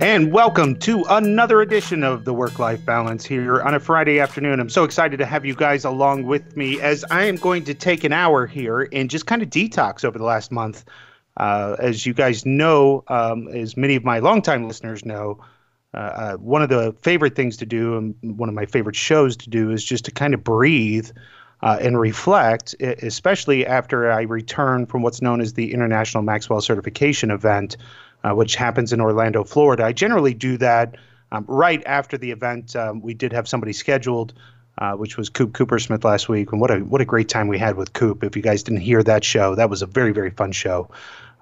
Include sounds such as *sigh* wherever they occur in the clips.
And welcome to another edition of the Work Life Balance here on a Friday afternoon. I'm so excited to have you guys along with me as I am going to take an hour here and just kind of detox over the last month. Uh, as you guys know, um, as many of my longtime listeners know, uh, uh, one of the favorite things to do and one of my favorite shows to do is just to kind of breathe uh, and reflect, especially after I return from what's known as the International Maxwell Certification event uh, which happens in Orlando, Florida. I generally do that um, right after the event. Um, we did have somebody scheduled, uh, which was Coop Coopersmith last week, and what a what a great time we had with Coop. If you guys didn't hear that show, that was a very very fun show.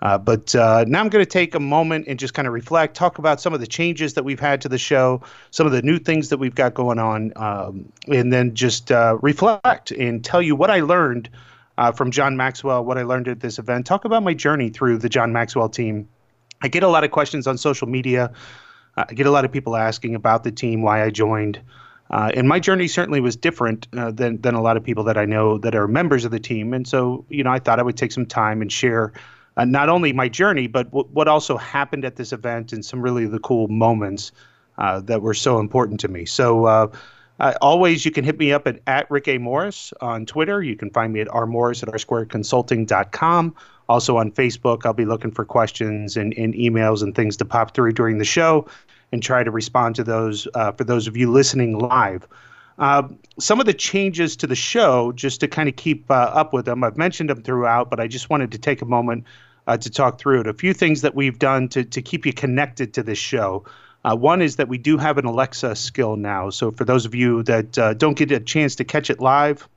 Uh, but uh, now I'm going to take a moment and just kind of reflect, talk about some of the changes that we've had to the show, some of the new things that we've got going on, um, and then just uh, reflect and tell you what I learned uh, from John Maxwell, what I learned at this event, talk about my journey through the John Maxwell team I get a lot of questions on social media. Uh, I get a lot of people asking about the team, why I joined. Uh, and my journey certainly was different uh, than than a lot of people that I know that are members of the team. And so, you know, I thought I would take some time and share uh, not only my journey, but w- what also happened at this event and some really the cool moments uh, that were so important to me. So. Uh, always, you can hit me up at, at Rick A. Morris on Twitter. You can find me at rmorris at rsquareconsulting.com. Also on Facebook, I'll be looking for questions and, and emails and things to pop through during the show and try to respond to those uh, for those of you listening live. Uh, some of the changes to the show, just to kind of keep uh, up with them, I've mentioned them throughout, but I just wanted to take a moment uh, to talk through it. A few things that we've done to, to keep you connected to this show. Uh, one is that we do have an Alexa skill now. So for those of you that uh, don't get a chance to catch it live,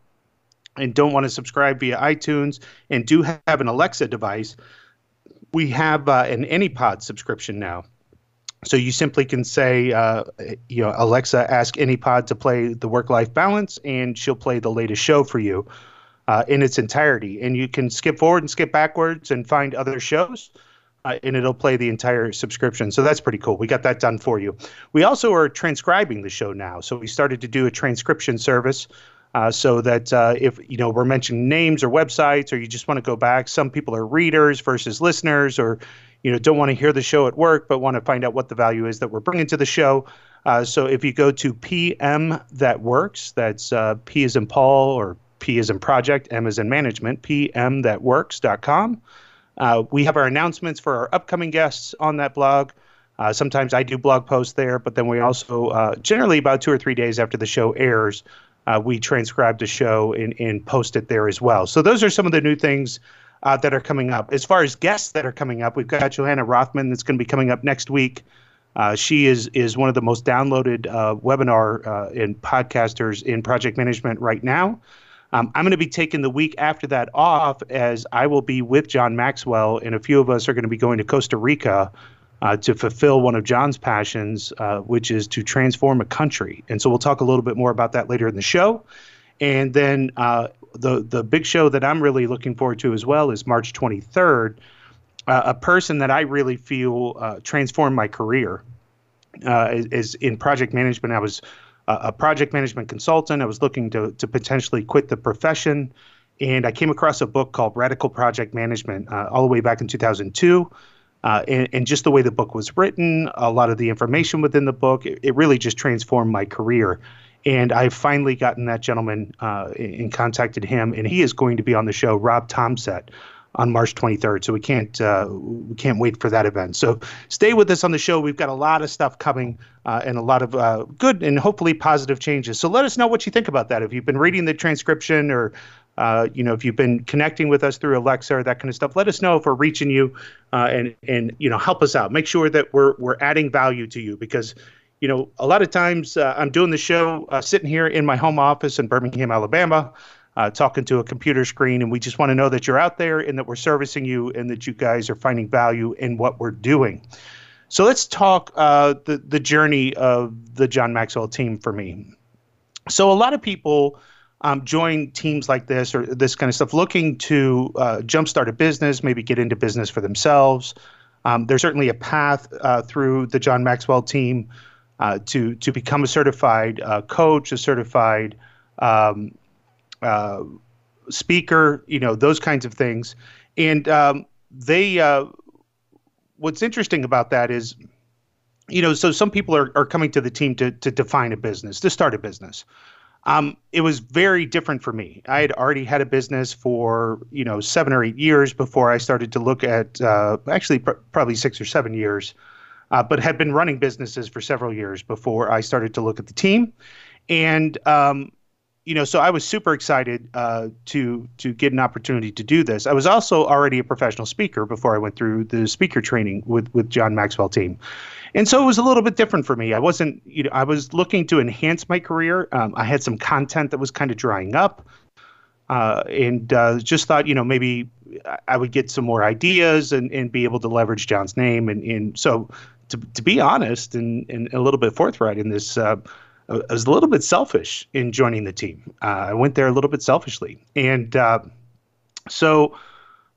and don't want to subscribe via iTunes and do have an Alexa device, we have uh, an AnyPod subscription now. So you simply can say, uh, you know, Alexa, ask AnyPod to play the work-life balance, and she'll play the latest show for you uh, in its entirety. And you can skip forward and skip backwards and find other shows. Uh, and it'll play the entire subscription. So that's pretty cool. We got that done for you. We also are transcribing the show now. So we started to do a transcription service uh, so that uh, if you know we're mentioning names or websites, or you just want to go back, some people are readers versus listeners, or you know don't want to hear the show at work but want to find out what the value is that we're bringing to the show. Uh, so if you go to PM that works, that's uh, P is in Paul or P is in project, M is in management, pm pmthatworks.com. Uh, we have our announcements for our upcoming guests on that blog. Uh, sometimes I do blog posts there, but then we also, uh, generally about two or three days after the show airs, uh, we transcribe the show and, and post it there as well. So those are some of the new things uh, that are coming up. As far as guests that are coming up, we've got Johanna Rothman that's going to be coming up next week. Uh, she is is one of the most downloaded uh, webinar uh, and podcasters in project management right now. Um, I'm going to be taking the week after that off as I will be with John Maxwell, and a few of us are going to be going to Costa Rica uh, to fulfill one of John's passions, uh, which is to transform a country. And so we'll talk a little bit more about that later in the show. And then uh, the the big show that I'm really looking forward to as well is March 23rd. Uh, a person that I really feel uh, transformed my career uh, is, is, in project management. I was a project management consultant. I was looking to to potentially quit the profession, and I came across a book called Radical Project Management all the way back in 2002. Uh, and, and, just the way the book was written, a lot of the information within the book, it, it really just transformed my career. And I've finally gotten that gentleman uh, and contacted him, and he is going to be on the show, Rob Thomsett, on March 23rd. So we can't uh, we can't wait for that event. So stay with us on the show. We've got a lot of stuff coming uh, and a lot of uh, good and hopefully positive changes. So let us know what you think about that. If you've been reading the transcription or uh, you know, if you've been connecting with us through Alexa or that kind of stuff, let us know if we're reaching you, uh, and and you know, help us out. Make sure that we're we're adding value to you because, you know, a lot of times uh, I'm doing the show uh, sitting here in my home office in Birmingham, Alabama, uh, talking to a computer screen, and we just want to know that you're out there and that we're servicing you and that you guys are finding value in what we're doing. So let's talk uh, the the journey of the John Maxwell team for me. So a lot of people um, join teams like this or this kind of stuff, looking to uh, jumpstart a business, maybe get into business for themselves. Um, there's certainly a path uh, through the John Maxwell team uh, to to become a certified uh, coach, a certified um, uh, speaker, you know, those kinds of things. And um, they, uh, what's interesting about that is, you know, so some people are, are coming to the team to to define a business, to start a business. Um, it was very different for me. I had already had a business for you know seven or eight years before I started to look at uh, actually pr- probably six or seven years, uh, but had been running businesses for several years before I started to look at the team, and um, you know, so I was super excited uh, to to get an opportunity to do this. I was also already a professional speaker before I went through the speaker training with with John Maxwell team, and so it was a little bit different for me. I wasn't, you know, I was looking to enhance my career. Um, I had some content that was kind of drying up, uh, and uh, just thought, you know, maybe I would get some more ideas and and be able to leverage John's name, and and so to to be honest and and a little bit forthright in this. Uh, I was a little bit selfish in joining the team. Uh, I went there a little bit selfishly, and uh, so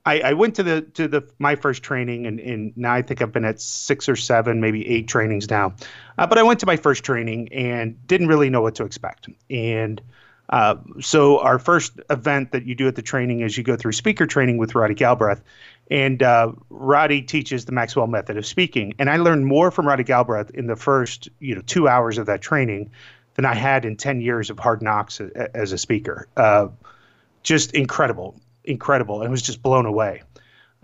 I, I, went to the to the my first training, and, and, now I think I've been at six or seven, maybe eight trainings now. Uh, but I went to my first training and didn't really know what to expect, and uh, so our first event that you do at the training is you go through speaker training with Roddy Galbraith, and uh, Roddy teaches the Maxwell method of speaking. And I learned more from Roddy Galbraith in the first, you know, two hours of that training than I had in 10 years of hard knocks as a speaker. Uh, just incredible, incredible. I was just blown away.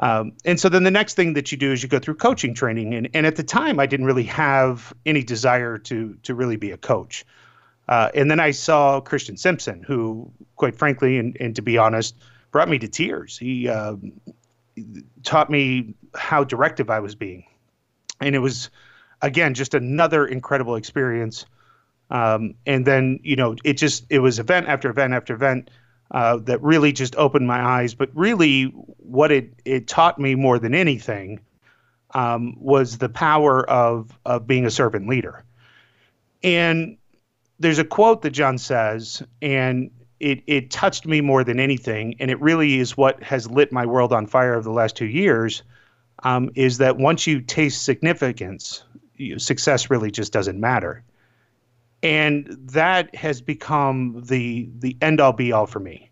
Um, and so then the next thing that you do is you go through coaching training. And, and at the time, I didn't really have any desire to, to really be a coach. Uh, and then I saw Christian Simpson, who, quite frankly, and, and to be honest, brought me to tears. He, uh, taught me how directive I was being. And it was, again, just another incredible experience. Um, and then, you know, it just, it was event after event after event uh, that really just opened my eyes. But really, what it, it taught me more than anything um, was the power of, of being a servant leader. And there's a quote that John says, and it it touched me more than anything, and it really is what has lit my world on fire over the last two years. Um, is that once you taste significance, you, success really just doesn't matter, and that has become the the end all be all for me.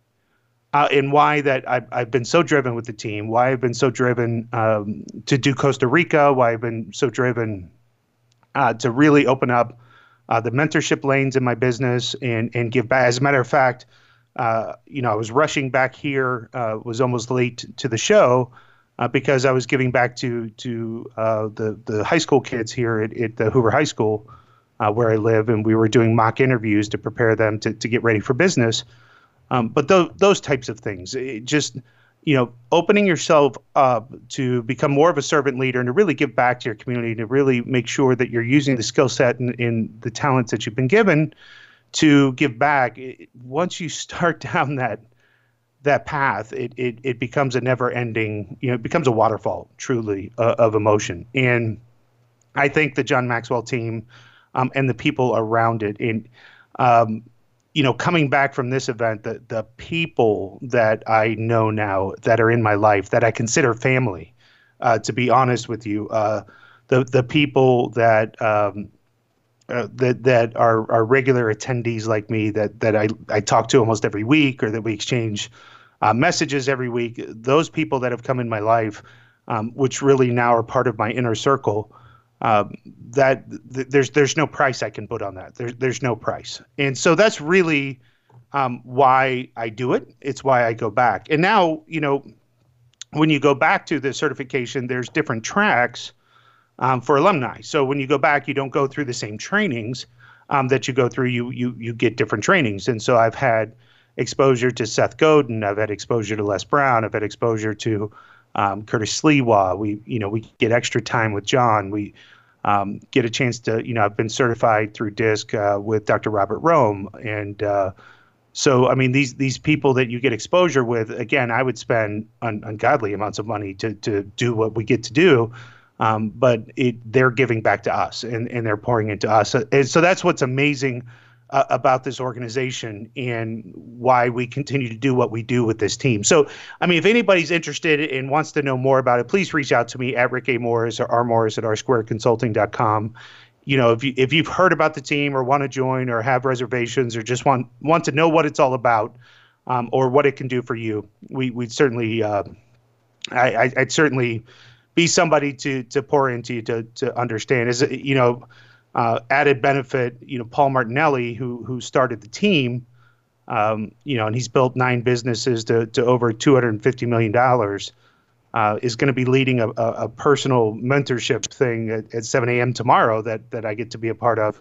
Uh, and why that I've, I've been so driven with the team, why I've been so driven um, to do Costa Rica, why I've been so driven uh, to really open up uh, the mentorship lanes in my business and and give back. As a matter of fact, uh, you know, I was rushing back here, uh, was almost late to the show uh, because I was giving back to to the the high school kids here at, at the Hoover High School uh, where I live, and we were doing mock interviews to prepare them to to get ready for business. Um, but those those types of things, it just you know, opening yourself up to become more of a servant leader and to really give back to your community, to really make sure that you're using the skill set and, and the talents that you've been given to give back. once you start *laughs* down that that path, it, it, it becomes a never ending, you know, it becomes a waterfall truly uh, of emotion. And I think the John Maxwell team um, and the people around it, and um, you know, coming back from this event, the the people that I know now that are in my life that I consider family, uh, to be honest with you, uh, the the people that um, uh, that that are are regular attendees like me that that I I talk to almost every week or that we exchange uh, messages every week. Those people that have come in my life, um, which really now are part of my inner circle um, that th- there's there's no price I can put on that. There's there's no price, and so that's really um, why I do it. It's why I go back. And now you know when you go back to the certification, there's different tracks um, for alumni. So when you go back, you don't go through the same trainings um, that you go through. You you you get different trainings, and so I've had exposure to Seth Godin. I've had exposure to Les Brown. I've had exposure to um, Curtis Sliwa. We, you know, we get extra time with John. We um, get a chance to, you know, I've been certified through DISC uh, with Dr. Robert Rohm, and uh, so I mean these these people that you get exposure with. Again, I would spend un- ungodly amounts of money to to do what we get to do. Um, but it, they're giving back to us and, and they're pouring into us. And so that's what's amazing uh, about this organization and why we continue to do what we do with this team. So, I mean, if anybody's interested and wants to know more about it, please reach out to me at Rick A. Morris or R. Morris at rsquareconsulting.com. You know, if you if you've heard about the team or want to join or have reservations or just want want to know what it's all about um, or what it can do for you, we we'd certainly uh, I, I'd certainly be somebody to to pour into you to to understand. Is you know uh, added benefit, you know, Paul Martinelli, who who started the team, um, you know, and he's built nine businesses to to over two hundred and fifty million dollars, uh, is going to be leading a, a, a, personal mentorship thing at, at, 7 a.m. tomorrow that that I get to be a part of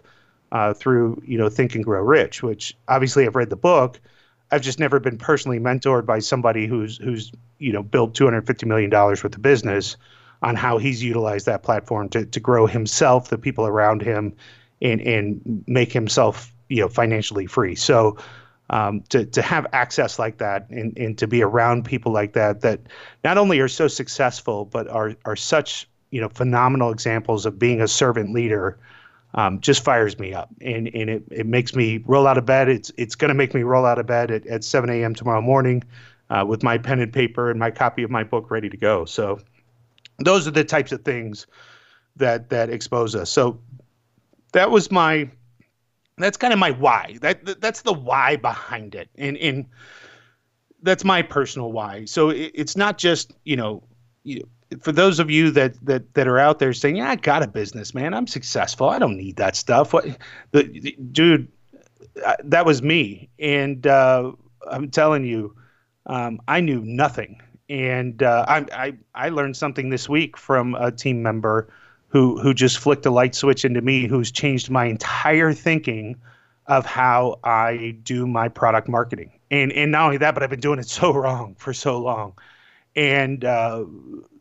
uh, through you know Think and Grow Rich, which obviously I've read the book. I've just never been personally mentored by somebody who's who's you know built 250 million dollars worth of business on how he's utilized that platform to, to grow himself, the people around him, and and make himself you know financially free. So um, to to have access like that and, and to be around people like that that not only are so successful but are are such you know phenomenal examples of being a servant leader um, just fires me up and and it, it makes me roll out of bed. It's it's going to make me roll out of bed at, at 7 a.m. tomorrow morning uh, with my pen and paper and my copy of my book ready to go. So those are the types of things that that expose us. So that was my that's kind of my why. That, that's the why behind it, and and that's my personal why. So it, it's not just you know, you, for those of you that that that are out there saying, yeah, I got a business, man, I'm successful, I don't need that stuff. What, the, the dude, uh, that was me, and uh, I'm telling you, um, I knew nothing and uh, I, I I learned something this week from a team member who who just flicked a light switch into me, who's changed my entire thinking of how I do my product marketing. And and not only that, but I've been doing it so wrong for so long, and uh,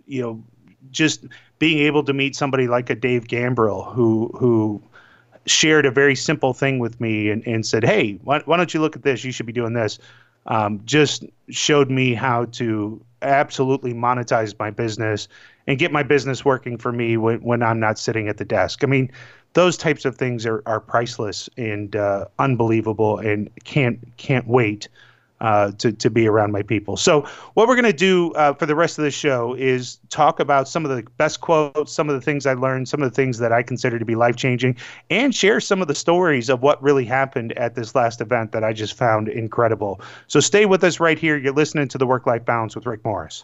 you know, just being able to meet somebody like a Dave Gambrill who who shared a very simple thing with me and, and said, hey, why, why don't you look at this? You should be doing this. Um, just showed me how to absolutely monetize my business and get my business working for me when, when I'm not sitting at the desk. I mean, those types of things are, are priceless and uh, unbelievable and can't can't wait uh, to, to be around my people. So, what we're going to do uh, for the rest of the show is talk about some of the best quotes, some of the things I learned, some of the things that I consider to be life changing, and share some of the stories of what really happened at this last event that I just found incredible. So, stay with us right here. You're listening to the Work Life Balance with Rick Morris.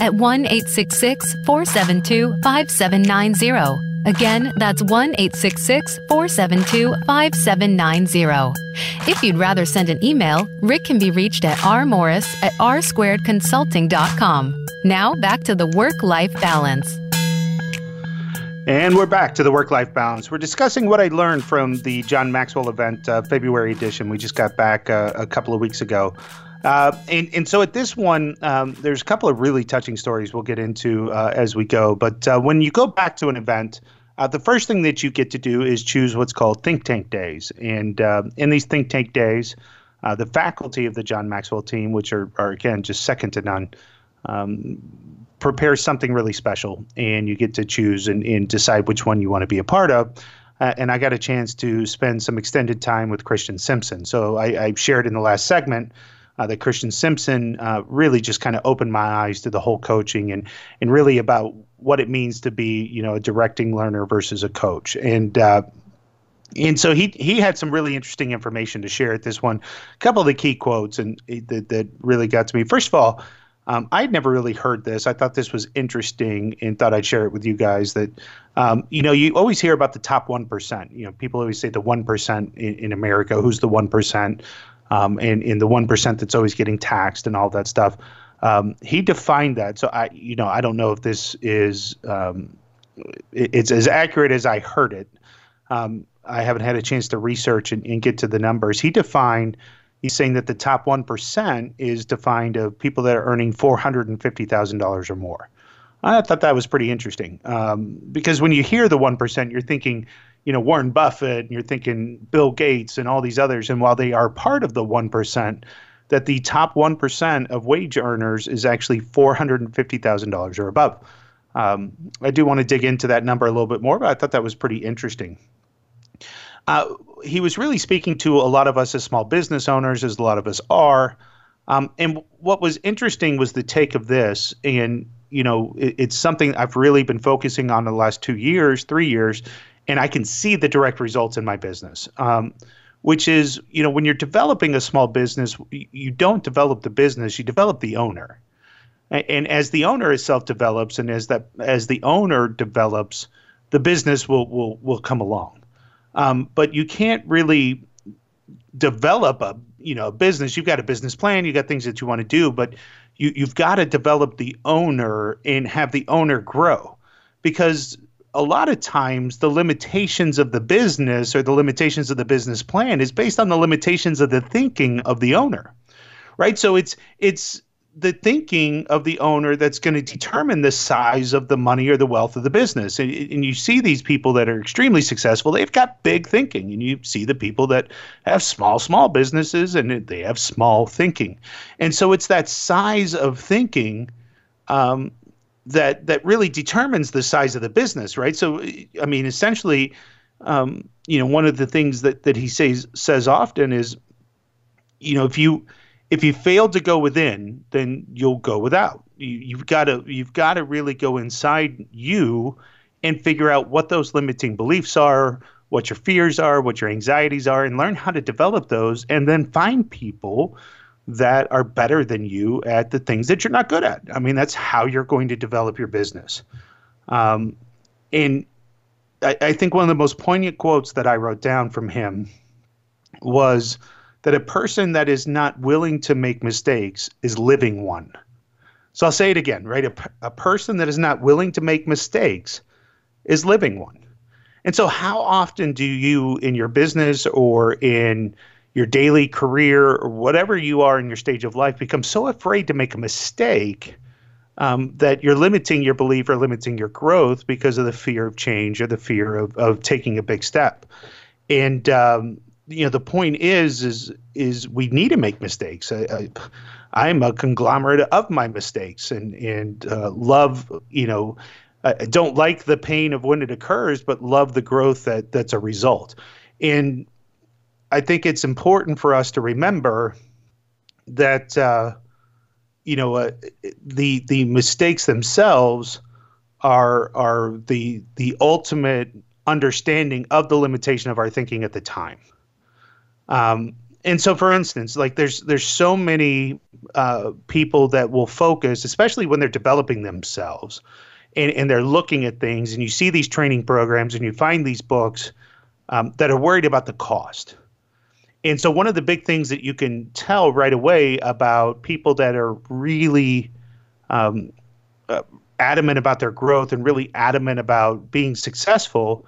at 1 866 472 5790 Again, that's 1 866 472 5790. If you'd rather send an email, Rick can be reached at rmorris at rsquaredconsulting.com. Now back to the work life balance. And we're back to the work life balance. We're discussing what I learned from the John Maxwell event, uh, February edition. We just got back uh, a couple of weeks ago. Uh, and, and so at this one, um, there's a couple of really touching stories we'll get into uh, as we go. But uh, when you go back to an event, uh, the first thing that you get to do is choose what's called think tank days. And uh, in these think tank days, the faculty of the John Maxwell team, which are, are again just second to none, um, prepare something really special. And you get to choose and, and decide which one you want to be a part of. Uh, and I got a chance to spend some extended time with Christian Simpson. So I, I shared in the last segment uh, that Christian Simpson uh, really just kind of opened my eyes to the whole coaching and and really about what it means to be you know a directing learner versus a coach and. Uh, and so he he had some really interesting information to share at this one. A couple of the key quotes and that that really got to me. First of all, um, I'd never really heard this. I thought this was interesting and thought I'd share it with you guys. That um, you know, you always hear about the top one percent. You know, people always say the one percent in, in America. Who's the one percent? Um, and in the one percent that's always getting taxed and all that stuff. Um, he defined that. So I, you know, I don't know if this is um, it's as accurate as I heard it. Um, I haven't had a chance to research and, and, get to the numbers. He defined. He's saying that the top one percent is defined of people that are earning four hundred and fifty thousand dollars or more. I thought that was pretty interesting um, because when you hear the one percent, you're thinking you know Warren Buffett and you're thinking Bill Gates and all these others and while they are part of the 1% that the top 1% of wage earners is actually $450,000 or above. Um, I do want to dig into that number a little bit more, but I thought that was pretty interesting. Uh, he was really speaking to a lot of us as small business owners, as a lot of us are. Um, and what was interesting was the take of this. And, you know, it, it's something I've really been focusing on the last two years, three years, and I can see the direct results in my business. Um, which is, you know, when you're developing a small business, you don't develop the business, you develop the owner. And as the owner itself develops, and as that as the owner develops, the business will will will come along. Um, but you can't really develop a you know a business. You've got a business plan, you've got things that you want to do, but you you've got to develop the owner and have the owner grow because a lot of times the limitations of the business or the limitations of the business plan is based on the limitations of the thinking of the owner right? So it's it's the thinking of the owner that's going to determine the size of the money or the wealth of the business. And, and you see these people that are extremely successful they've got big thinking and you see the people that have small small businesses and they have small thinking. And so it's that size of thinking um, that that really determines the size of the business, right? So, I mean, essentially, um, you know, one of the things that that he says says often is, you know, if you if you fail to go within, then you'll go without. You, you've got to you've got to really go inside you and figure out what those limiting beliefs are, what your fears are, what your anxieties are, and learn how to develop those, and then find people that are better than you at the things that you're not good at. I mean, that's how you're going to develop your business. Um, and I, I think one of the most poignant quotes that I wrote down from him was that a person that is not willing to make mistakes is living one. So I'll say it again, right? A, a person that is not willing to make mistakes is living one. And so, how often do you, in your business or in your daily career or whatever you are in your stage of life become so afraid to make a mistake um, that you're limiting your belief or limiting your growth because of the fear of change or the fear of, of taking a big step. And um, you know the point is is is we need to make mistakes. I, I, am a conglomerate of my mistakes and and uh, love you know I don't like the pain of when it occurs, but love the growth that that's a result. And I think it's important for us to remember that uh, you know uh, the the mistakes themselves are are the the ultimate understanding of the limitation of our thinking at the time. Um, and so, for instance, like there's there's so many uh, people that will focus, especially when they're developing themselves, and, and they're looking at things, and you see these training programs, and you find these books um, that are worried about the cost. And so, one of the big things that you can tell right away about people that are really um, uh, adamant about their growth and really adamant about being successful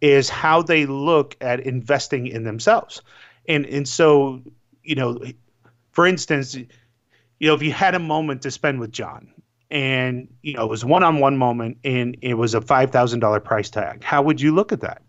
is how they look at investing in themselves. And and so you know for instance you know if you had a moment to spend with john and you know it was one-on-one moment and it was a $5000 price tag how would you look at that?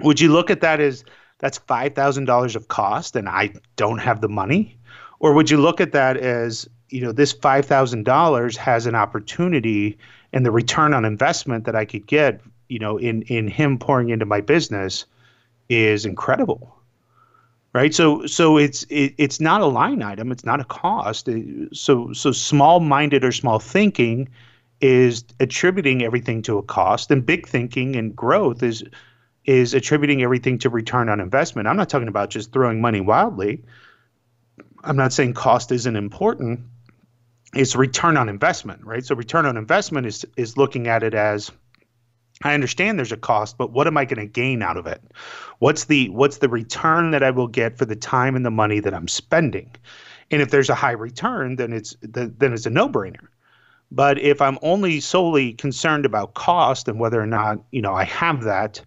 Would you look at that as that's $5000 of cost and i don't have the money or would you look at that as you know this $5000 has an opportunity and the return on investment that i could get you know in in him pouring into my business is incredible right? So so it's it, it's not a line item, it's not a cost. So so small minded or small thinking is attributing everything to a cost, and big thinking and growth is is attributing everything to return on investment. I'm not talking about just throwing money wildly. I'm not saying cost isn't important. It's return on investment, right? So return on investment is is looking at it as I understand there's a cost, but what am I going to gain out of it? What's the what's the return that I will get for the time and the money that I'm spending? And if there's a high return, then it's then it's a no-brainer. But if I'm only solely concerned about cost and whether or not you know I have that,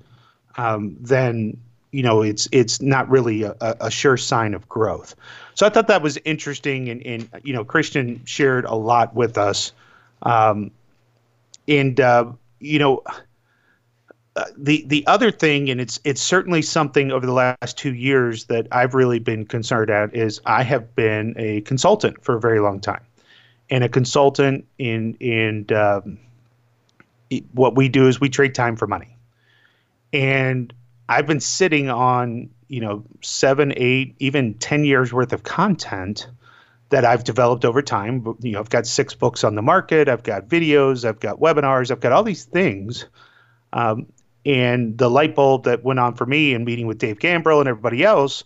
um, then you know it's it's not really a, a, sure sign of growth. So I thought that was interesting, and, and you know Christian shared a lot with us, um, and uh, you know the the other thing, and it's it's certainly something over the last two years that I've really been concerned at is I have been a consultant for a very long time, and a consultant in in um, what we do is we trade time for money, and I've been sitting on you know seven, eight, even ten years worth of content that I've developed over time. You know, I've got six books on the market, I've got videos, I've got webinars, I've got all these things. Um, and the light bulb that went on for me in meeting with Dave Gambrill and everybody else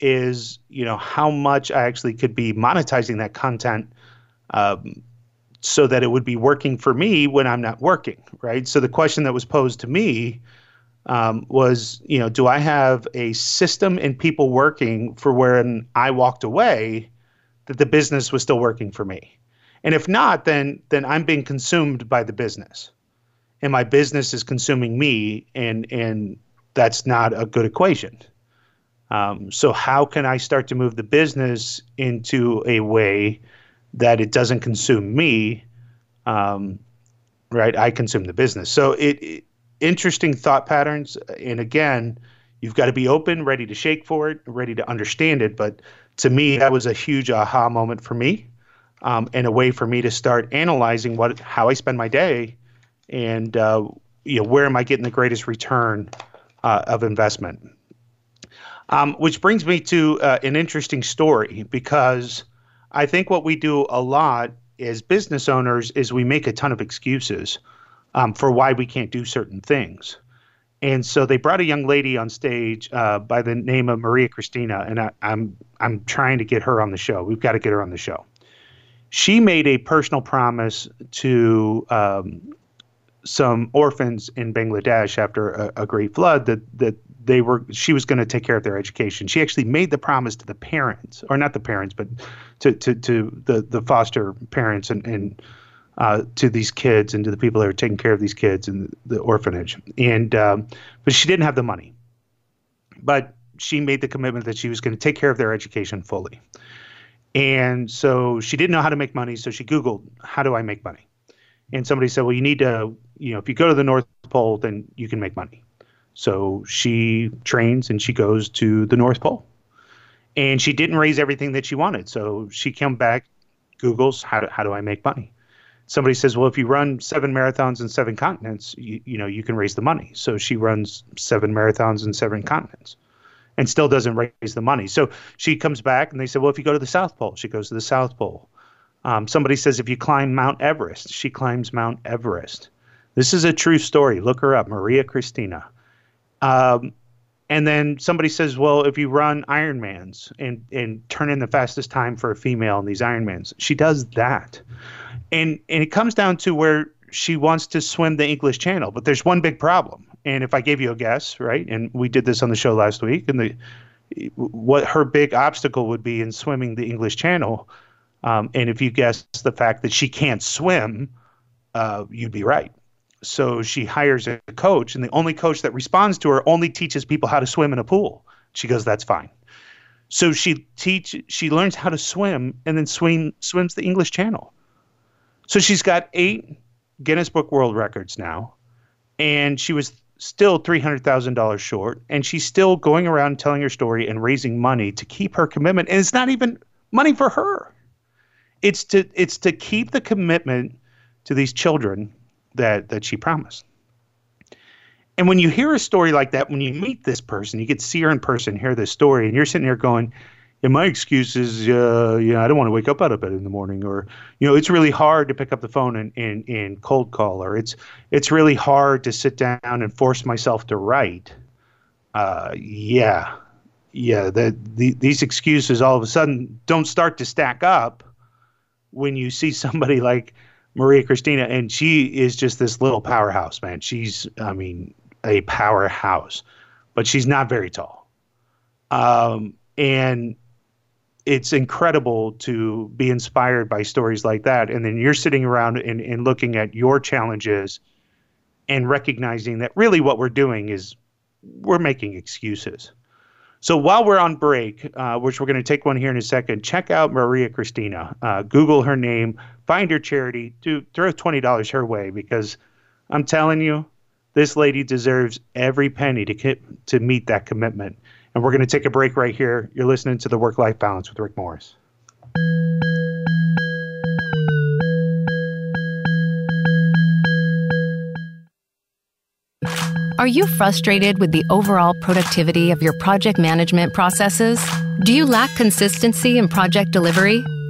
is, you know, how much I actually could be monetizing that content um, so that it would be working for me when I'm not working, right? So the question that was posed to me um, was, you know, do I have a system and people working for when I walked away that the business was still working for me? And if not, then then I'm being consumed by the business. And my business is consuming me and and that's not a good equation. Um, so how can i start to move the business into a way that it doesn't consume me um, right? I consume the business. So it, it interesting thought patterns and again you've got to be open ready to shake for it ready to understand it but to me that was a huge aha moment for me um, and a way for me to start analyzing what how i spend my day and uh, you know where am I getting the greatest return uh, of investment? Um, which brings me to uh, an interesting story because I think what we do a lot as business owners is we make a ton of excuses um, for why we can't do certain things. And so they brought a young lady on stage uh, by the name of Maria Christina, and I, I'm I'm trying to get her on the show. We've got to get her on the show. She made a personal promise to um, some orphans in Bangladesh after a, a great flood that that they were she was going to take care of their education. She actually made the promise to the parents, or not the parents, but to to, to the the foster parents and and uh, to these kids and to the people that are taking care of these kids in the orphanage. And um, but she didn't have the money. But she made the commitment that she was going to take care of their education fully. And so she didn't know how to make money, so she Googled, how do I make money? And somebody said, well, you need to, you know, if you go to the North Pole, then you can make money. So she trains and she goes to the North Pole. And she didn't raise everything that she wanted. So she came back, Googles, how do, how do I make money? Somebody says, well, if you run seven marathons in seven continents, you, you know, you can raise the money. So she runs seven marathons in seven continents and still doesn't raise the money. So she comes back and they said, well, if you go to the South Pole, she goes to the South Pole. Um, somebody says, if you climb Mount Everest, she climbs Mount Everest. This is a true story. Look her up, Maria Christina. Um, and then somebody says, well, if you run Ironmans and, and turn in the fastest time for a female in these Ironmans, she does that. And, and it comes down to where she wants to swim the English Channel, but there's one big problem. And if I gave you a guess, right, and we did this on the show last week, and the what her big obstacle would be in swimming the English Channel, um, and if you guess the fact that she can't swim, uh, you'd be right. So she hires a coach, and the only coach that responds to her only teaches people how to swim in a pool. She goes, "That's fine." So she teach she learns how to swim and then swim swims the English Channel. So she's got eight Guinness Book World Records now, and she was still $300,000 short, and she's still going around telling her story and raising money to keep her commitment. And it's not even money for her. It's to it's to keep the commitment to these children that that she promised. And when you hear a story like that, when you meet this person, you get to see her in person, hear this story, and you're sitting there going, and my excuse is, uh, you know, I don't want to wake up out of bed in the morning, or you know, it's really hard to pick up the phone and, and, and cold call, or it's it's really hard to sit down and force myself to write. Uh, yeah, yeah. The, the these excuses all of a sudden don't start to stack up when you see somebody like Maria Christina, and she is just this little powerhouse, man. She's, I mean, a powerhouse, but she's not very tall. Um, and it's incredible to be inspired by stories like that. And then you're sitting around and, and looking at your challenges and recognizing that really what we're doing is we're making excuses. So while we're on break, uh, which we're going to take one here in a second, check out Maria Christina. Uh, Google her name, find her charity, do throw twenty dollars her way because I'm telling you, this lady deserves every penny to to meet that commitment. And we're going to take a break right here. You're listening to the Work Life Balance with Rick Morris. Are you frustrated with the overall productivity of your project management processes? Do you lack consistency in project delivery?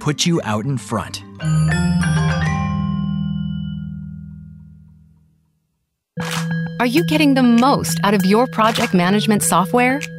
put you out in front? Are you getting the most out of your project management software?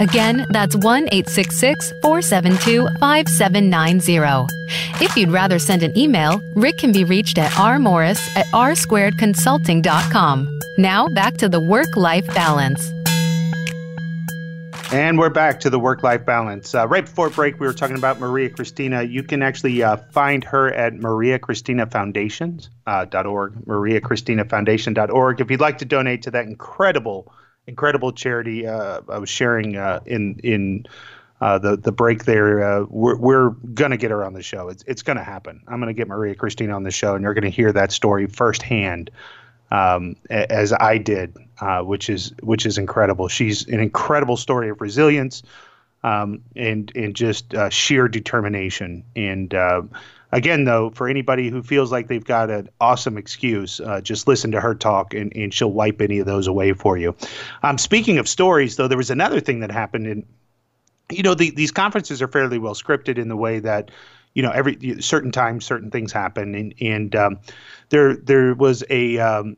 Again, that's 1 866 472 5790. If you'd rather send an email, Rick can be reached at rmorris at rsquaredconsulting.com. Now back to the work life balance. And we're back to the work life balance. Uh, right before break, we were talking about Maria Cristina. You can actually uh, find her at Maria Cristina Foundations, uh, .org, mariacristinafoundation.org. If you'd like to donate to that incredible, incredible charity uh, I was sharing uh, in, in uh, the, the break there, uh, we're, we're to get her on the show. It's, it's to happen. I'm to get Maria Cristina on the show, and you're to hear that story firsthand um, as I did, uh, which is which is incredible. She's an incredible story of resilience um, and and just uh, sheer determination. And again, though, for anybody who feels like they've got an awesome excuse, uh, just listen to her talk, and, and she'll wipe any of those away for you. Um, speaking of stories, though, there was another thing that happened in. You know, the, these conferences are fairly well scripted in the way that you know every certain times certain things happen and and um, there there was a um,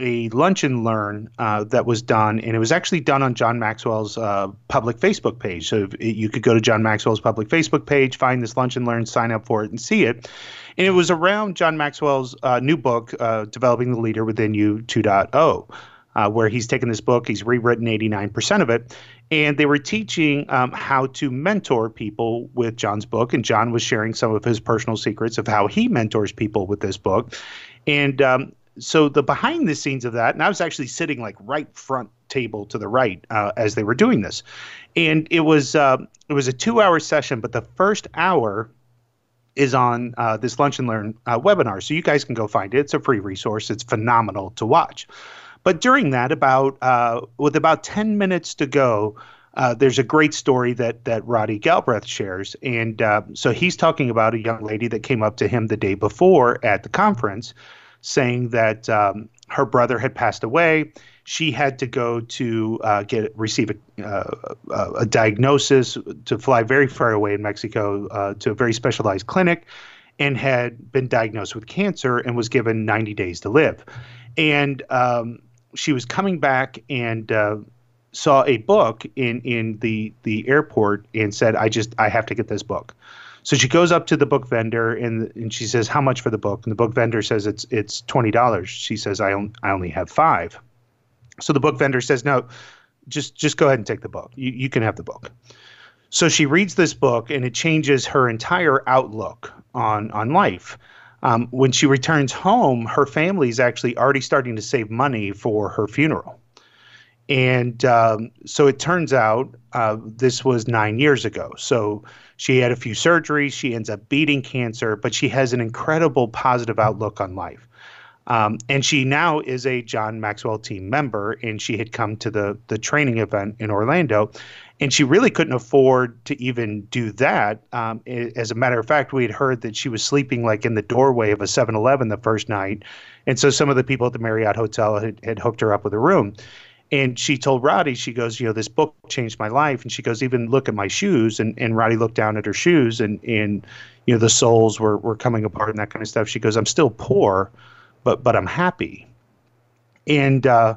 a lunch and learn uh, that was done, and it was actually done on John Maxwell's uh, public Facebook page. So you could go to John Maxwell's public Facebook page, find this lunch and learn, sign up for it, and see it. And it was around John Maxwell's uh, new book, uh, Developing the Leader Within You 2.0. Uh, where he's taken this book, he's rewritten 89% of it, and they were teaching um, how to mentor people with John's book. And John was sharing some of his personal secrets of how he mentors people with this book. And um, so the behind the scenes of that, and I was actually sitting like right front table to the right uh, as they were doing this, and it was uh, it was a two hour session, but the first hour is on uh, this lunch and learn uh, webinar, so you guys can go find it. It's a free resource. It's phenomenal to watch. But during that, about uh, with about ten minutes to go. Uh, there's a great story that that Roddy Galbraith shares, and so he's talking about a young lady that came up to him the day before at the conference, saying that um, her brother had passed away. She had to go to uh, get receive a, uh, a, diagnosis to fly very far away in Mexico uh, to a very specialized clinic, and had been diagnosed with cancer and was given 90 days to live. And um, she was coming back and uh, saw a book in in the the airport and said, "I just I have to get this book." So she goes up to the book vendor and and she says, "How much for the book?" And the book vendor says, "It's it's twenty dollars." She says, "I on, I only have five. So the book vendor says, "No, just just go ahead and take the book. You you can have the book." So she reads this book and it changes her entire outlook on on life. Um, when she returns home, her family is actually already starting to save money for her funeral. And um, so it turns out uh, this was nine years ago. So she had a few surgeries. She ends up beating cancer, but she has an incredible positive outlook on life. Um, and she now is a John Maxwell team member, and she had come to the the training event in Orlando, and she really couldn't afford to even do that. Um, as a matter of fact, we had heard that she was sleeping like in the doorway of a 7-Eleven the first night, and so some of the people at the Marriott Hotel had, had hooked her up with a room. And she told Roddy, she goes, you know, this book changed my life. And she goes, even look at my shoes. And, and Roddy looked down at her shoes and, and, you know, the soles were, were coming apart and that kind of stuff. She goes, I'm still poor, but, but I'm happy. And, uh,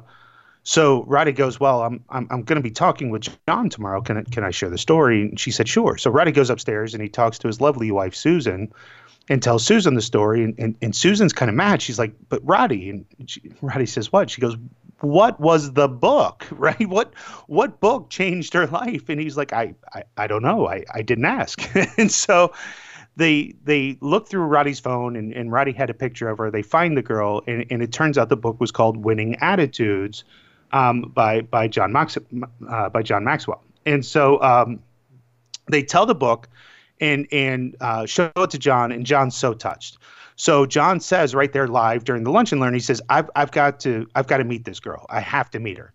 so Roddy goes, well, I'm I'm, I'm going to be talking with John tomorrow. Can I, can I share the story? And she said, sure. So Roddy goes upstairs and he talks to his lovely wife Susan, and tells Susan the story. And, and, and Susan's kind of mad. She's like, but Roddy, and she, Roddy says, what? She goes, what was the book *laughs* right what what book changed her life and he's like i i, I don't know i i didn't ask *laughs* and so they they look through Roddy's phone and, and Roddy had a picture of her. They find the girl and, and it turns out the book was called Winning Attitudes um, by by John Max, uh, by John Maxwell. And so um, they tell the book and and uh, show it to John and John's so touched. So John says right there live during the lunch and learn, he says, I've, I've got to I've got to meet this girl. I have to meet her.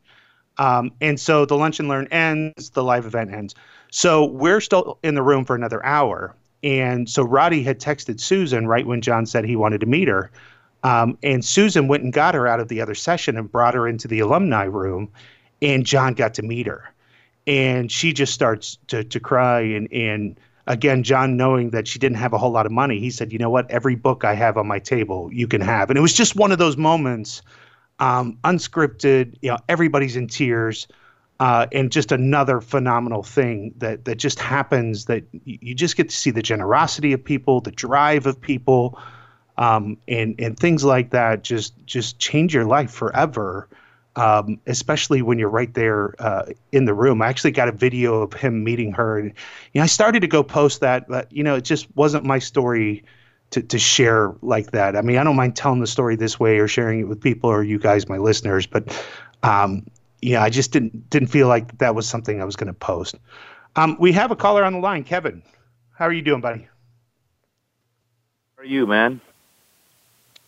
Um, and so the lunch and learn ends, the live event ends. So we're still in the room for another hour. And so Roddy had texted Susan right when John said he wanted to meet her. Um, and Susan went and got her out of the other session and brought her into the alumni room. And John got to meet her. And she just starts to, to cry. And, and again, John, knowing that she didn't have a whole lot of money, he said, You know what? Every book I have on my table, you can have. And it was just one of those moments, um, unscripted, you know, everybody's in tears uh, and just another phenomenal thing that that just happens that you just get to see the generosity of people, the drive of people, um, and and things like that just just change your life forever. Um, especially when you're right there uh, in the room. I actually got a video of him meeting her, and you know, I started to go post that, but you know, it just wasn't my story to to share like that. I mean, I don't mind telling the story this way or sharing it with people or you guys, my listeners, but um, yeah, I just didn't didn't feel like that was something I was going to post. Um, we have a caller on the line, Kevin. How are you doing, buddy? How are you, man?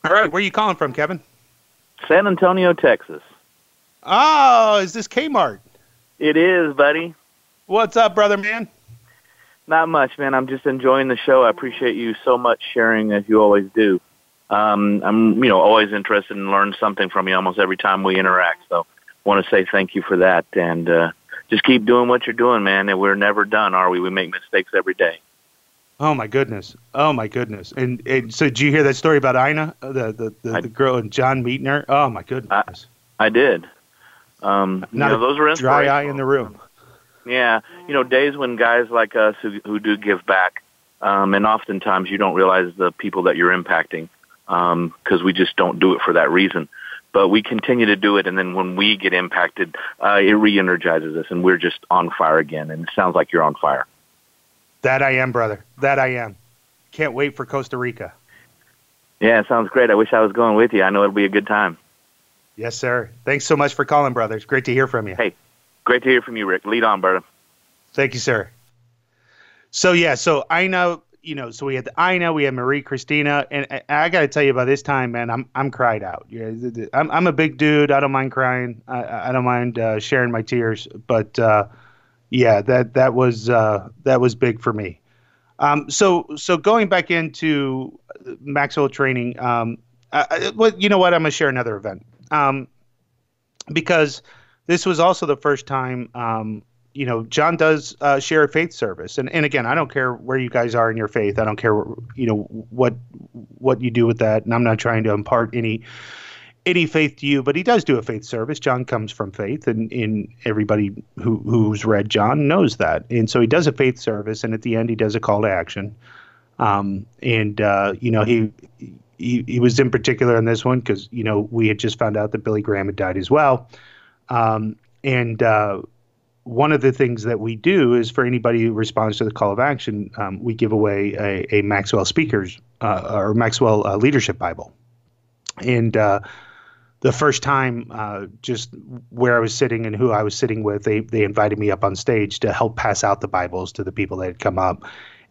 All right, where are you calling from, Kevin? San Antonio, Texas. Oh, is this Kmart? It is, buddy. What's up, brother man? Not much, man. I'm just enjoying the show. I appreciate you so much sharing as you always do. Um, I'm, you know, always interested in learning something from you almost every time we interact. So want to say thank you for that, and uh, just keep doing what you're doing, man. And we're never done, are we? We make mistakes every day. Oh my goodness! Oh my goodness! And, and so, did you hear that story about Ina, the the, the, I, the girl and John meeting her? Oh my goodness! I, I did. Um, Not you know, those are dry eye in the room. Yeah, you know, days when guys like us who who do give back, um, and oftentimes you don't realize the people that you're impacting because um, we just don't do it for that reason but we continue to do it. And then when we get impacted, uh, it re-energizes us, and we're just on fire again. And it sounds like you're on fire. That I am, brother. That I am. Can't wait for Costa Rica. Yeah, it sounds great. I wish I was going with you. I know it'll be a good time. Yes, sir. Thanks so much for calling, brother. It's great to hear from you. Hey, great to hear from you, Rick. Lead on, brother. Thank you, sir. So yeah, so I know you know, so we had the Ina, we had Marie Christina, and I, I got to tell you, by this time, man, I'm I'm cried out. Yeah, I'm I'm a big dude. I don't mind crying. I, I don't mind uh, sharing my tears. But uh, yeah, that that was uh, that was big for me. Um, so so going back into Maxwell training, um, I, well, you know what? I'm gonna share another event um, because this was also the first time um, you know, John does uh, share a faith service, and and again, I don't care where you guys are in your faith. I don't care, you know, what what you do with that, and I'm not trying to impart any any faith to you, but he does do a faith service. John comes from faith, and in everybody who who's read John knows that, and so he does a faith service, and at the end, he does a call to action. Um, and uh, you know, he, he he was in particular on this one because you know we had just found out that Billy Graham had died as well, um, and uh, one of the things that we do is for anybody who responds to the call of action, um, we give away a, a Maxwell Speakers uh, or Maxwell uh, Leadership Bible. And uh, the first time, uh, just where I was sitting and who I was sitting with, they they invited me up on stage to help pass out the Bibles to the people that had come up,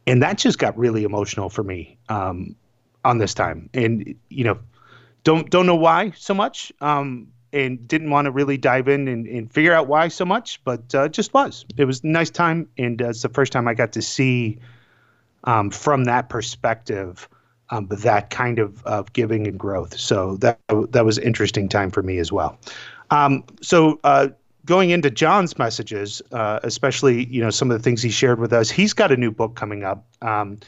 and that just got really emotional for me um, on this time. And you know, don't don't know why so much. Um, and didn't want to really dive in and, and figure out why so much, but uh, just was. It was a nice time, and uh, it's the first time I got to see um, from that perspective um, that kind of, of giving and growth. So that that was interesting time for me as well. Um, so uh, going into John's messages, uh, especially you know some of the things he shared with us, he's got a new book coming up um,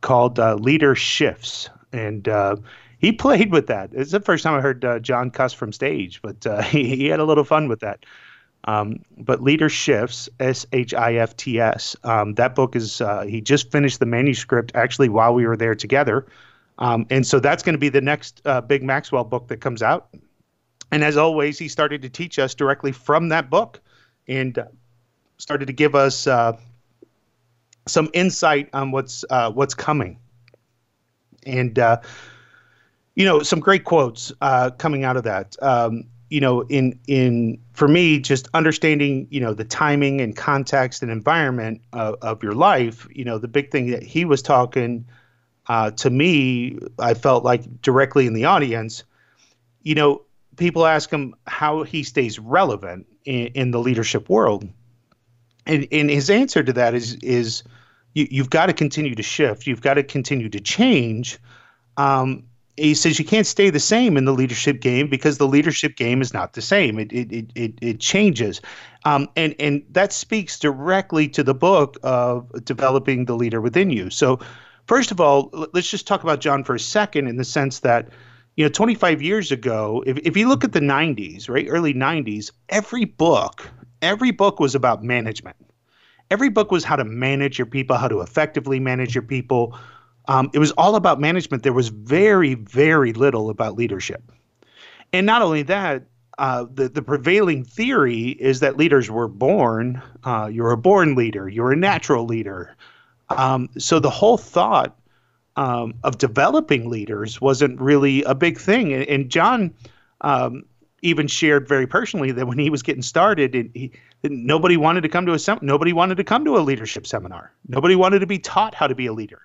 called uh, Leader Shifts, and uh, he played with that. It's the first time I heard uh, John cuss from stage, but uh, *laughs* he, he, had a little fun with that. Um, but Leader Shifts, S H I F T S. Um, that book is, uh, he just finished the manuscript actually while we were there together. Um, and so that's going to be the next uh, big Maxwell book that comes out. And as always, he started to teach us directly from that book and uh, started to give us some insight on what's what's coming, and uh, you know some great quotes uh, coming out of that. Um, you know, in in for me, just understanding you know the timing and context and environment of, of your life. You know, the big thing that he was talking uh, to me, I felt like directly in the audience. You know, people ask him how he stays relevant in, in the leadership world, and and his answer to that is is you, you've got to continue to shift. You've got to continue to change. Um, he says you can't stay the same in the leadership game because the leadership game is not the same. It it it it, changes, um, and and that speaks directly to the book of developing the leader within you. So, first of all, let's just talk about John for a second in the sense that. You know, 25 years ago, if, if you look at the 90s, right, early 90s, every book, every book was about management. Every book was how to manage your people, how to effectively manage your people, um, it was all about management. There was very, very little about leadership. And not only that, uh, the, the prevailing theory is that leaders were born. Uh, you're a born leader, you're a natural leader. Um, so the whole thought um, of developing leaders wasn't really a big thing. And, and John um, even shared very personally that when he was getting started, he, nobody wanted to come to a sem- nobody wanted to come to a leadership seminar. Nobody wanted to be taught how to be a leader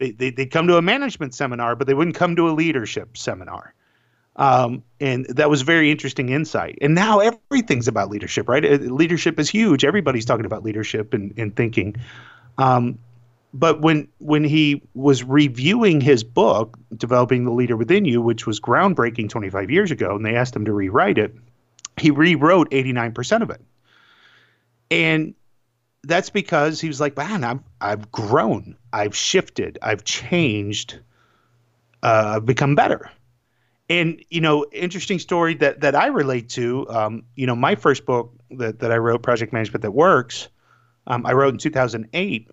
they, they, would come to a management seminar, but they wouldn't come to a leadership seminar. Um, and that was very interesting insight. And now everything's about leadership, right? Uh, leadership is huge. Everybody's talking about leadership and, and thinking. Um, but when when he was reviewing his book, Developing the Leader Within You, which was groundbreaking 25 years ago, and they asked him to rewrite it, he rewrote 89% of it. And that's because he was like, man, I'm I've grown, I've shifted, I've changed, uh, I've become better. And you know, interesting story that that I relate to. Um, you know, my first book that that I wrote, Project Management That Works, um, I wrote in 2008.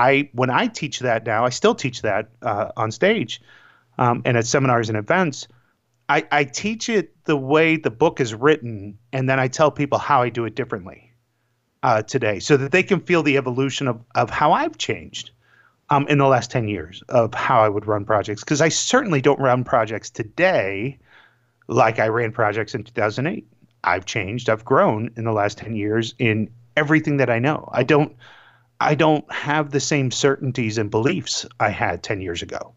I when I teach that now, I still teach that uh, on stage um, and at seminars and events. I, I teach it the way the book is written, and then I tell people how I do it differently uh, today so that they can feel the evolution of, of how I've changed um, in the last 10 years of how I would run projects. Because I certainly don't run projects today like I ran projects in 2008. I've changed, I've grown in the last 10 years in everything that I know. I don't I don't have the same certainties and beliefs I had 10 years ago.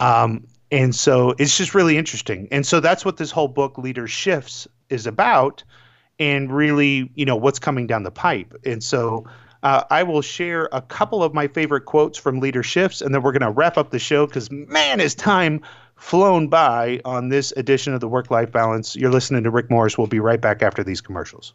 Um, and so it's just really interesting. And so that's what this whole book, Leader Shifts, is about and really, you know, what's coming down the pipe. And so uh, I will share a couple of my favorite quotes from Leader Shifts, and then we're going to wrap up the show because, man, is time flown by on this edition of the Work Life Balance. You're listening to Rick Morris. We'll be right back after these commercials.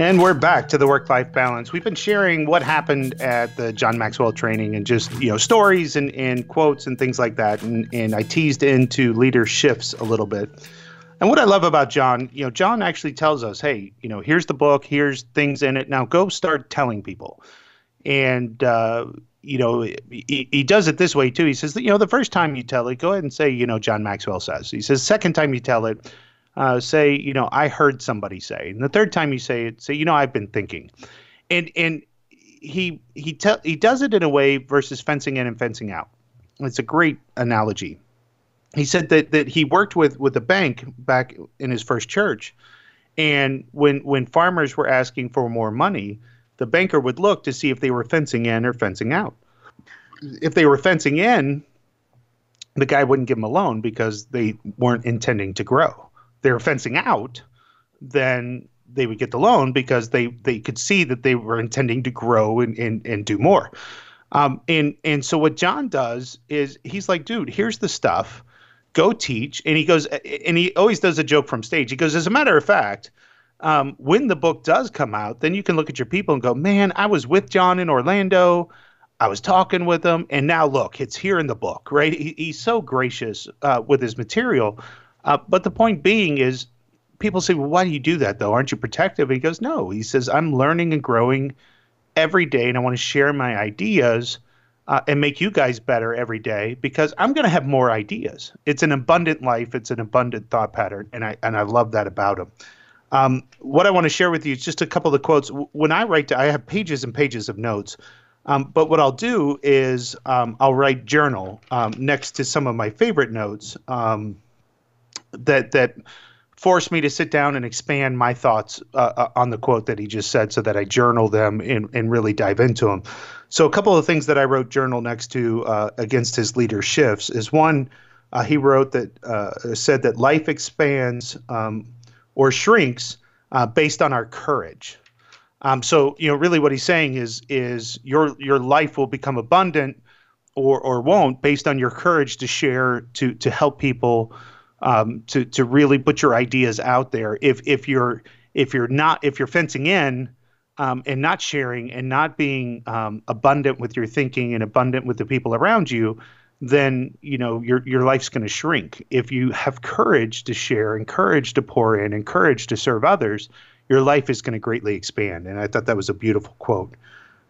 And we're back to the work-life balance. We've been sharing what happened at the John Maxwell training and just, you know, stories and, and quotes and things like that. And, and I teased into leader shifts a little bit. And what I love about John, you know, John actually tells us, hey, you know, here's the book, here's things in it. Now go start telling people. And, uh, you know, he, he does it this way too. He says, that, you know, the first time you tell it, go ahead and say, you know, John Maxwell says. He says, second time you tell it, uh, say, you know, I heard somebody say. And the third time you say it, say, you know, I've been thinking. And and he he tell he does it in a way versus fencing in and fencing out. It's a great analogy. He said that that he worked with with a bank back in his first church, and when when farmers were asking for more money, the banker would look to see if they were fencing in or fencing out. If they were fencing in, the guy wouldn't give them a loan because they weren't intending to grow they were fencing out, then they would get the loan because they they could see that they were intending to grow and and, and do more. Um, and and so what John does is he's like, dude, here's the stuff. Go teach. And he goes, and he always does a joke from stage. He goes, as a matter of fact, um, when the book does come out, then you can look at your people and go, man, I was with John in Orlando. I was talking with him, and now look, it's here in the book, right? He, he's so gracious uh, with his material. Uh, but the point being is, people say, well, why do you do that though? Aren't you protective? And he goes, no. He says, I'm learning and growing every day, and I want to share my ideas uh, and make you guys better every day because I'm going to have more ideas. It's an abundant life. It's an abundant thought pattern, and I and I love that about him. Um, what I want to share with you is just a couple of the quotes. When I write, I have pages and pages of notes. Um, but what I'll do is um, I'll write journal um, next to some of my favorite notes. That that forced me to sit down and expand my thoughts uh, uh, on the quote that he just said so that I journal them and, and really dive into them. So, a couple of things that I wrote journal next to uh, against his leader shifts is one, uh, he wrote that uh, said that life expands um, or shrinks uh, based on our courage. Um, so, you know, really what he's saying is is your your life will become abundant or or won't based on your courage to share to to help people um, to to really put your ideas out there. If if you're if you're not if you're fencing in um, and not sharing and not being um, abundant with your thinking and abundant with the people around you, then you know your your life's going to shrink. If you have courage to share and courage to pour in and courage to serve others, your life is going to greatly expand. And I thought that was a beautiful quote.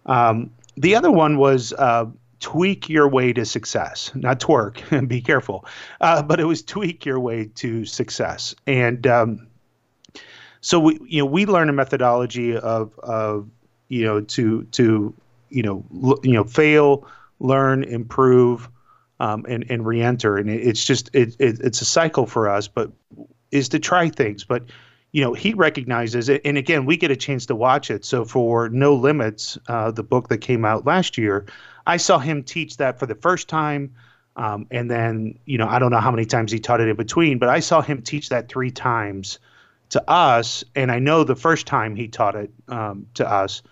Um, the other one was uh, tweak your way to success, not twerk, *laughs* be careful. Uh, but it was tweak your way to success. And um, so we, you know, we learn a methodology of, of, you know, to, to, you know, l- you know, fail, learn, improve, um, and, and re-enter. And it, it's just, it, it, it's a cycle for us, but is to try things. But, you know, he recognizes it. And again, we get a chance to watch it. So for No Limits, uh, the book that came out last year, I saw him teach that for the first time. Um, and then, you know, I don't know how many times he taught it in between, but I saw him teach that three times to us. And I know the first time he taught it um, to us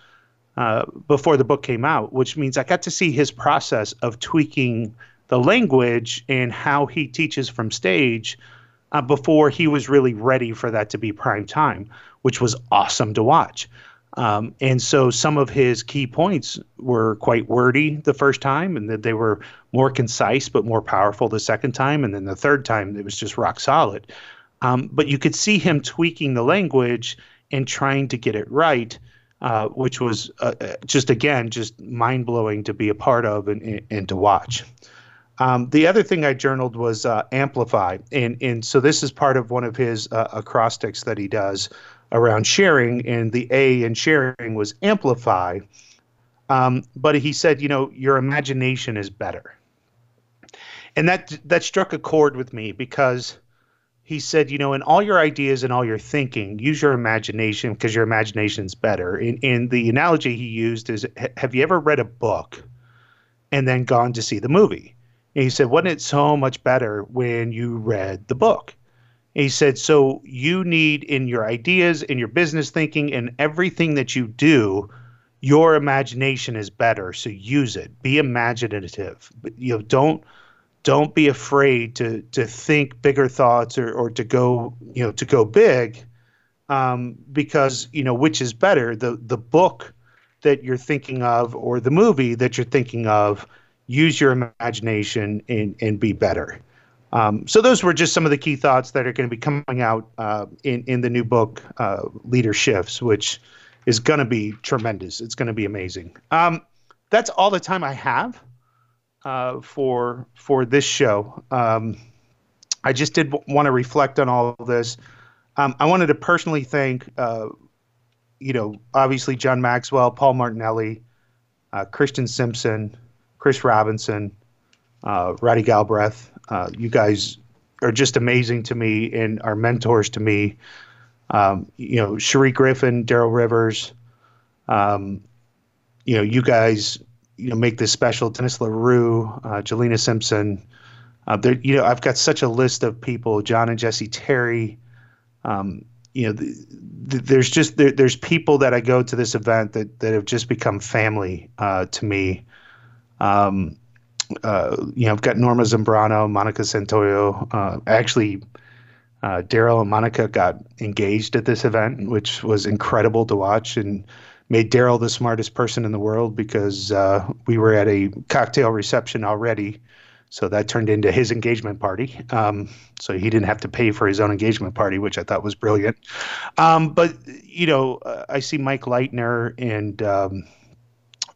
uh, before the book came out, which means I got to see his process of tweaking the language and how he teaches from stage uh, before he was really ready for that to be prime time, which was awesome to watch. Um, and so some of his key points were quite wordy the first time, and that they were more concise but more powerful the second time. And then the third time, it was just rock solid. Um, but you could see him tweaking the language and trying to get it right, uh, which was uh, uh just, again, just mind blowing to be a part of and, and to watch. Um, the other thing I journaled was uh, amplify, and and so this is part of one of his uh, acrostics that he does around sharing, and the A in sharing was amplify. Um, but he said, you know, your imagination is better, and that that struck a chord with me because he said, you know, in all your ideas and all your thinking, use your imagination because your imagination's better. And, and the analogy he used is, have you ever read a book and then gone to see the movie? And he said, Wasn't it so much better when you read the book? And he said, So you need in your ideas, in your business thinking, in everything that you do, your imagination is better. So use it. Be imaginative. You know, don't don't be afraid to to think bigger thoughts or, or to go, you know, to go big. Um, because, you know, which is better, the the book that you're thinking of or the movie that you're thinking of use your imagination and, and be better. Um, so those were just some of the key thoughts that are going to be coming out uh, in in the new book, uh, Leader Shifts, which is going to be tremendous. It's going to be amazing. Um, that's all the time I have uh, for for this show. Um, I just did w- want to reflect on all of this. Um, I wanted to personally thank, uh, you know, obviously John Maxwell, Paul Martinelli, uh, Christian Simpson, Chris Robinson, uh, Roddy Galbraith. Uh, you guys are just amazing to me and are mentors to me. Um, you know, Cherie Griffin, Daryl Rivers. Um, you know, you guys, you know, make this special. Dennis LaRue, uh, Jelena Simpson. Uh, you know, I've got such a list of people. John and Jesse Terry. Um, you know, the, the, there's just there, there's people that I go to this event that that have just become family uh, to me. Um, uh, you know, I've got Norma Zambrano, Monica Santoyo. Uh, actually, uh, Daryl and Monica got engaged at this event, which was incredible to watch and made Daryl the smartest person in the world because uh, we were at a cocktail reception already. So that turned into his engagement party. Um, so he didn't have to pay for his own engagement party, which I thought was brilliant. Um, but, you know, I see Mike Leitner and um,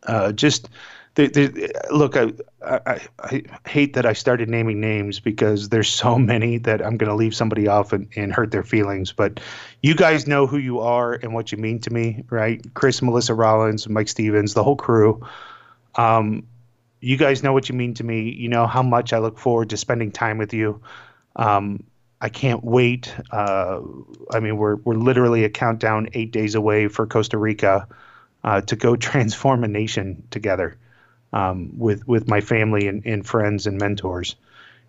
uh, just the, the, look, I, I, I hate that I started naming names because there's so many that I'm going to leave somebody off and, and hurt their feelings. But you guys know who you are and what you mean to me, right? Chris, Melissa Rollins, Mike Stevens, the whole crew. Um, you guys know what you mean to me. You know how much I look forward to spending time with you. Um, I can't wait. Uh, I mean, we're we're literally a countdown eight days away for Costa Rica uh, to go *laughs* transform a nation together um, with with my family and, and friends and mentors.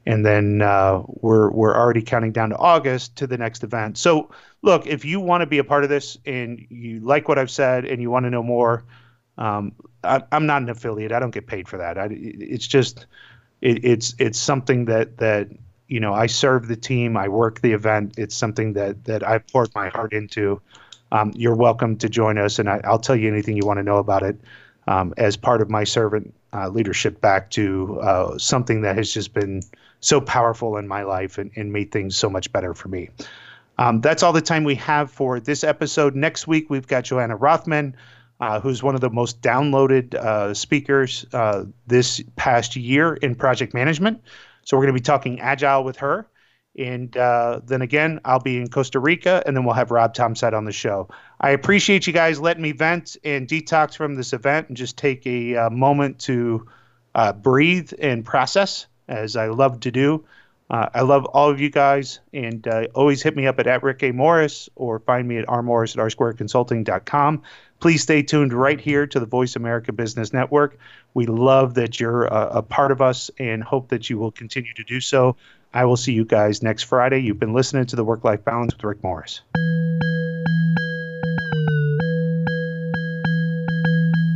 And then uh, we're we're already counting down to August to the next event. So look, if you want to be a part of this and you like what I've said and you want to know more, um, I, am not an affiliate. I don't get paid for that. I, it's just it, it's it's something that that you know I serve the team. I work the event. It's something that that I poured my heart into. Um, you're welcome to join us, and I, will tell you anything you want to know about it um, as part of my servant uh, leadership back to uh, something that has just been so powerful in my life and, and made things so much better for me. Um, that's all the time we have for this episode. Next week, we've got Johanna Rothman, uh, who's one of the most downloaded uh, speakers uh, this past year in project management. So we're going to be talking agile with her. And uh, then again, I'll be in Costa Rica, and then we'll have Rob Thomsett on the show. I appreciate you guys letting me vent and detox from this event and just take a uh, moment to uh, breathe and process, as I love to do. Uh, I love all of you guys, and uh, always hit me up at, at Rick A. Morris or find me at rmorris at rsquareconsulting.com. Please stay tuned right here to the Voice America Business Network. We love that you're a, a part of us and hope that you will continue to do so. I will see you guys next Friday. You've been listening to the Work Life Balance with Rick Morris.